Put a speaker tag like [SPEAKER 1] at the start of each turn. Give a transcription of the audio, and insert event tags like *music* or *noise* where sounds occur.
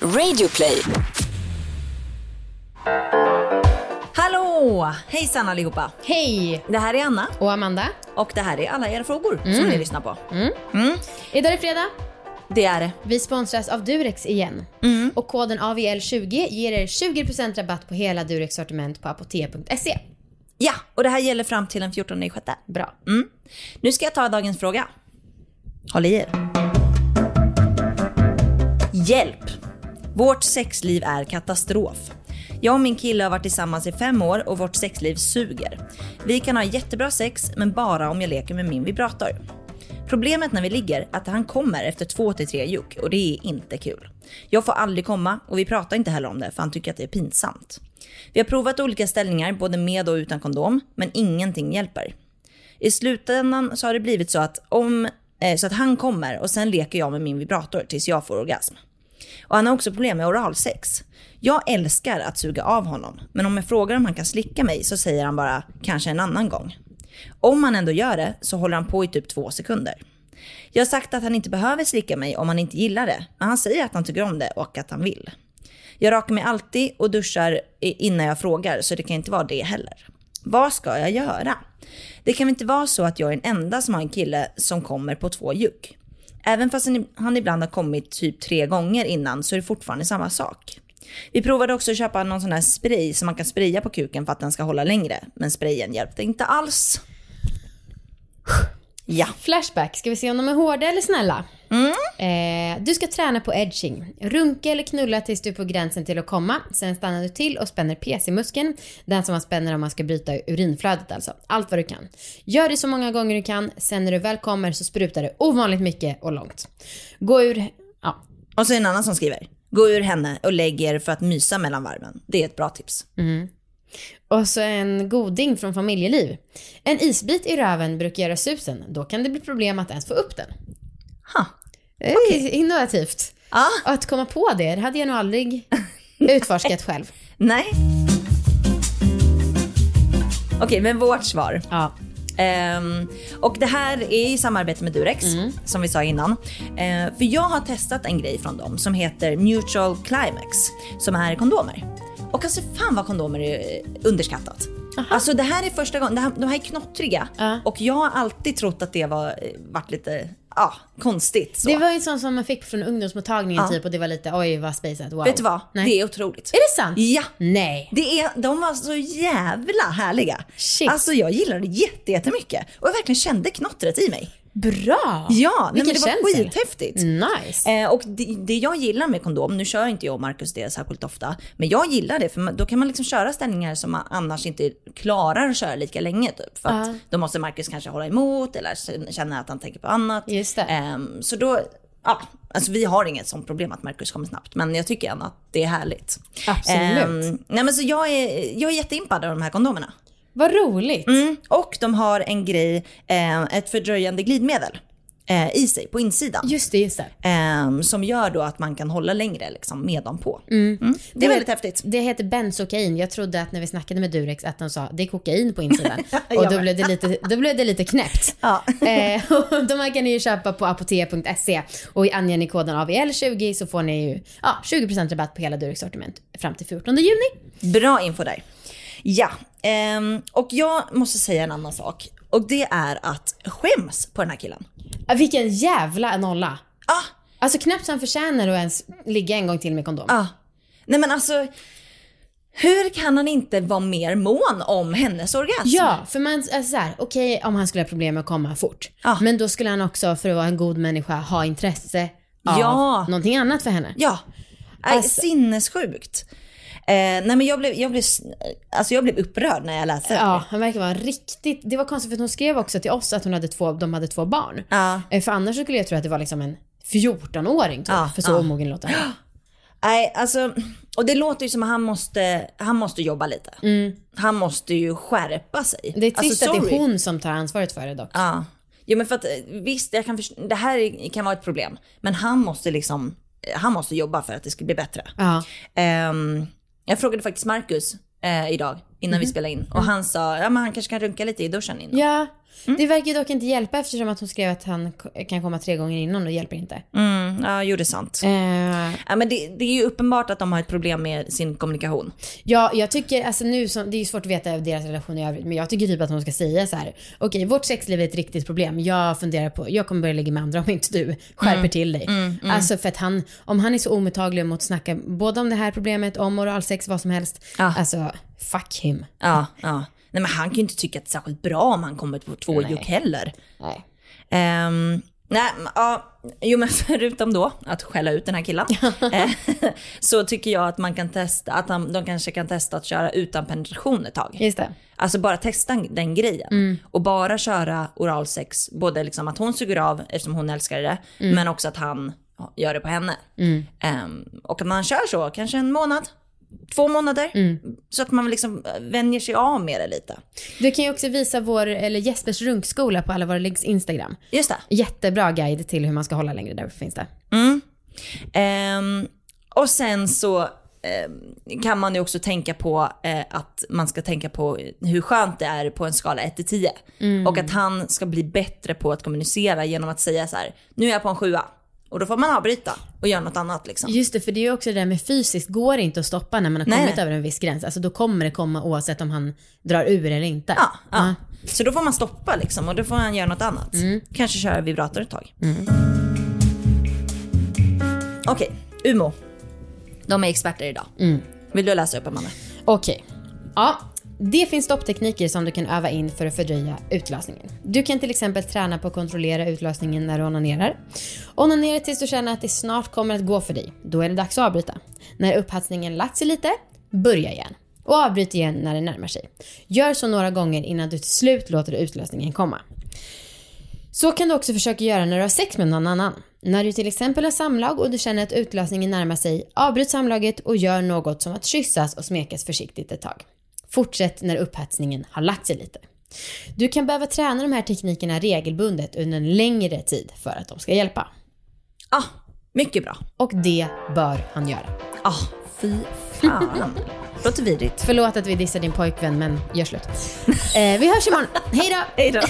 [SPEAKER 1] Radioplay.
[SPEAKER 2] Hallå! Hejsan allihopa!
[SPEAKER 3] Hej!
[SPEAKER 2] Det här är Anna
[SPEAKER 3] Och Amanda.
[SPEAKER 2] och det här är alla era frågor som ni lyssnar på.
[SPEAKER 3] Idag är det fredag.
[SPEAKER 2] Det är det.
[SPEAKER 3] Vi sponsras av Durex igen. Och koden AVL20 ger er 20% rabatt på hela Durex sortiment på apotea.se.
[SPEAKER 2] Ja, och det här gäller fram till den 14 i sjätte.
[SPEAKER 3] Bra.
[SPEAKER 2] Nu ska jag ta dagens fråga. Håll i er. Hjälp! Vårt sexliv är katastrof. Jag och min kille har varit tillsammans i fem år och vårt sexliv suger. Vi kan ha jättebra sex, men bara om jag leker med min vibrator. Problemet när vi ligger är att han kommer efter två till tre juck och det är inte kul. Jag får aldrig komma och vi pratar inte heller om det för han tycker att det är pinsamt. Vi har provat olika ställningar både med och utan kondom, men ingenting hjälper. I slutändan så har det blivit så att, om, eh, så att han kommer och sen leker jag med min vibrator tills jag får orgasm. Och han har också problem med oralsex. Jag älskar att suga av honom, men om jag frågar om han kan slicka mig så säger han bara kanske en annan gång. Om han ändå gör det så håller han på i typ två sekunder. Jag har sagt att han inte behöver slicka mig om han inte gillar det, men han säger att han tycker om det och att han vill. Jag rakar mig alltid och duschar innan jag frågar, så det kan inte vara det heller. Vad ska jag göra? Det kan väl inte vara så att jag är den enda som har en kille som kommer på två juck. Även fast han- han ibland har kommit typ tre gånger innan så är det fortfarande samma sak. Vi provade också att köpa någon sån här spray som man kan spraya på kuken för att den ska hålla längre. Men sprayen hjälpte inte alls. Ja.
[SPEAKER 3] Flashback. Ska vi se om de är hårda eller snälla? Eh, du ska träna på edging. Runka eller knulla tills du är på gränsen till att komma. Sen stannar du till och spänner PC-muskeln. Den som man spänner om man ska bryta urinflödet alltså. Allt vad du kan. Gör det så många gånger du kan. Sen när du väl kommer så sprutar det ovanligt mycket och långt. Gå ur... Ja.
[SPEAKER 2] Och så är en annan som skriver. Gå ur henne och lägg er för att mysa mellan varven. Det är ett bra tips.
[SPEAKER 3] Och så en goding från familjeliv. En isbit i röven brukar göra susen. Då kan det bli problem att ens få upp den.
[SPEAKER 2] Ha.
[SPEAKER 3] Det är innovativt.
[SPEAKER 2] Ja.
[SPEAKER 3] Och att komma på det, det hade jag nog aldrig utforskat *laughs* själv.
[SPEAKER 2] Nej. Okej, men vårt svar.
[SPEAKER 3] Ja.
[SPEAKER 2] Ehm, och det här är i samarbete med Durex, som vi sa innan. Eh, för jag har testat en grej från dem som heter Mutual Climax, som är kondomer. Och alltså fan vad kondomer är eh, underskattat. Alltså det här är första gången, här, de här är knottriga.
[SPEAKER 3] Ja.
[SPEAKER 2] Och jag har alltid trott att det var, eh, varit lite, ja, konstigt. Så.
[SPEAKER 3] Det var ju sånt som man fick från ungdomsmottagningen
[SPEAKER 2] Ja.
[SPEAKER 3] typ och det var lite oj vad spacet, wow.
[SPEAKER 2] Vet du vad?
[SPEAKER 3] Nej.
[SPEAKER 2] Det är otroligt.
[SPEAKER 3] Är det sant?
[SPEAKER 2] Ja.
[SPEAKER 3] Nej.
[SPEAKER 2] Det är, de var så jävla härliga.
[SPEAKER 3] Shit.
[SPEAKER 2] Alltså jag gillade det jätte, jättemycket. Och jag verkligen kände knottret i mig.
[SPEAKER 3] Bra!
[SPEAKER 2] Ja, nej, men det var skithäftigt.
[SPEAKER 3] Nice.
[SPEAKER 2] Eh, och det, det jag gillar med kondom, nu kör inte jag och Marcus det särskilt ofta, men jag gillar det för man, då kan man liksom köra ställningar som man annars inte klarar att köra lika länge typ. För att
[SPEAKER 3] Ja.
[SPEAKER 2] då måste Marcus kanske hålla emot eller känna att han tänker på annat.
[SPEAKER 3] Just.
[SPEAKER 2] Ehm, så då, ja, alltså vi har inget sånt problem att Marcus kommer snabbt, men jag tycker ändå att det är härligt.
[SPEAKER 3] Absolut.
[SPEAKER 2] Ehm, nej men så jag är, jag är jätteimpad av de här kondomerna.
[SPEAKER 3] Vad roligt.
[SPEAKER 2] Mm, och de har en grej, eh, ett fördröjande glidmedel eh, i sig på insidan.
[SPEAKER 3] Just det, just det.
[SPEAKER 2] Ehm, som gör då att man kan hålla längre liksom, med dem på. Mm. Det är väldigt häftigt.
[SPEAKER 3] Det heter benzokain. Jag trodde att när vi snackade med Durex att de sa det är kokain på insidan. *laughs* Och då blev, det lite, då blev det lite knäppt. *laughs*
[SPEAKER 2] Ja. *laughs*
[SPEAKER 3] eh, och de här kan ni ju köpa på apotea.se och anger ni koden AVL20 så får ni ju ja, 20% rabatt på hela Durex sortiment fram till 14 juni.
[SPEAKER 2] Bra info där. Ja, ehm, och jag måste säga en annan sak. Och det är att skäms på den här killen.
[SPEAKER 3] Ah, Vilken jävla nolla.
[SPEAKER 2] Ah,
[SPEAKER 3] Alltså knappt så han förtjänar att ens ligga en gång till med kondom.
[SPEAKER 2] ah. Nej men alltså, hur kan han inte vara mer mån om hennes orgasm?
[SPEAKER 3] Ja, för man, alltså så här, okej om han skulle ha problem med att komma fort.
[SPEAKER 2] Ja.
[SPEAKER 3] Men då skulle han också, för att vara en god människa, ha intresse av
[SPEAKER 2] Ja.
[SPEAKER 3] någonting annat för henne.
[SPEAKER 2] Ja, Nej,
[SPEAKER 3] Alltså-
[SPEAKER 2] sinnessjukt. Eh, nej men jag blev, jag, blev, alltså jag blev upprörd när jag läste det.
[SPEAKER 3] Ja, han verkar vara riktigt... Det var konstigt för hon skrev också till oss att hon hade två, de hade två barn.
[SPEAKER 2] Ja.
[SPEAKER 3] Eh, För annars skulle jag tro att det var liksom en 14-åring typ.
[SPEAKER 2] Ja,
[SPEAKER 3] för så
[SPEAKER 2] ja.
[SPEAKER 3] omogen låter han.
[SPEAKER 2] Nej, alltså, och det låter ju som att han måste, han måste jobba lite. Han måste ju skärpa sig.
[SPEAKER 3] Mm. Det är trist
[SPEAKER 2] alltså,
[SPEAKER 3] att det är hon som tar ansvaret för det dock.
[SPEAKER 2] Ja. Jo men för att eh, visst, jag kan det här kan vara ett problem. Men han måste liksom, han måste jobba för att det ska bli bättre.
[SPEAKER 3] Ja.
[SPEAKER 2] Ehm, jag frågade faktiskt Marcus eh, idag innan
[SPEAKER 3] Mhm.
[SPEAKER 2] vi spelade in och han sa, ja men han kanske kan runka lite i duschen innan.
[SPEAKER 3] Ja, Det verkar ju dock inte hjälpa eftersom att hon skrev att han kan komma tre gånger innan och det hjälper inte.
[SPEAKER 2] Mm, ja, jo det är sant.
[SPEAKER 3] Eh,
[SPEAKER 2] Ja, men det, det är ju uppenbart att de har ett problem med sin kommunikation.
[SPEAKER 3] Ja, jag tycker, alltså nu, det är ju svårt att veta deras relation i övrigt, men jag tycker typ att hon ska säga så här: okej, vårt sexliv är ett riktigt problem. Jag funderar på, jag kommer börja ligga med andra om inte du skärper till dig. Alltså för att han, om han är så omottaglig mot att snacka både om det här problemet, om oralsex, vad som helst.
[SPEAKER 2] Ja.
[SPEAKER 3] Alltså, fuck him.
[SPEAKER 2] Ja, ja. Nej men han kan ju inte tycka att det är särskilt bra om han kommer på två
[SPEAKER 3] Nej.
[SPEAKER 2] juck heller.
[SPEAKER 3] Nej.
[SPEAKER 2] Ehm, nej, ja, jo men *laughs* förutom då att skälla ut den här killen. *laughs* eh, *laughs* så tycker jag att man kan testa, att han, de kanske kan testa att köra utan penetration ett tag.
[SPEAKER 3] Just det.
[SPEAKER 2] Alltså bara testa den grejen. Och bara köra oralsex, både liksom att hon suger av eftersom hon älskar det, men också att han gör det på henne. Ehm, och att man kör så, kanske en månad, två månader. Så att man liksom eh, vänjer sig av med det lite.
[SPEAKER 3] Du kan ju också visa vår, eller Jespers runkskola på alla våra liggs Instagram.
[SPEAKER 2] Just det.
[SPEAKER 3] Jättebra guide till hur man ska hålla längre, där finns det.
[SPEAKER 2] Ehm, och sen så ehm, kan man ju också tänka på eh, att man ska tänka på hur skönt det är på en skala 1 till 10. Och att han ska bli bättre på att kommunicera genom att säga så här, nu är jag på en sjua. Och då får man avbryta och göra något annat liksom.
[SPEAKER 3] Just det, för det är ju också det där med fysiskt, går det inte att stoppa när man har
[SPEAKER 2] Nej.
[SPEAKER 3] kommit över en viss gräns. Alltså då kommer det komma oavsett om han drar ur eller inte.
[SPEAKER 2] Ja, ja. Så då får man stoppa liksom och då får han göra något annat. Kanske köra vibrator ett tag. Okej, Umo. De är experter idag. Vill du läsa upp Amanda?
[SPEAKER 3] Okej. Ja, det finns stopptekniker som du kan öva in för att fördröja utlösningen. Du kan till exempel träna på att kontrollera utlösningen när du onanerar. Onanera tills du känner att det snart kommer att gå för dig. Då är det dags att avbryta. När upphattningen lagt sig lite, börja igen. Och avbryt igen när det närmar sig. Gör så några gånger innan du till slut låter utlösningen komma. Så kan du också försöka göra när du har sex med någon annan. När du till exempel har samlag och du känner att utlösningen närmar sig, avbryt samlaget och gör något som att kyssas och smekas försiktigt ett tag. Fortsätt när upphetsningen har lagt sig lite. Du kan behöva träna de här teknikerna regelbundet under en längre tid för att de ska hjälpa.
[SPEAKER 2] Ah, mycket bra.
[SPEAKER 3] Och det bör han göra.
[SPEAKER 2] Ah, fy fan. Låter vidrigt.
[SPEAKER 3] Förlåt att vi dissar din pojkvän men gör slut. Eh, vi hörs imorgon. *laughs* Hej då!
[SPEAKER 2] Hej då.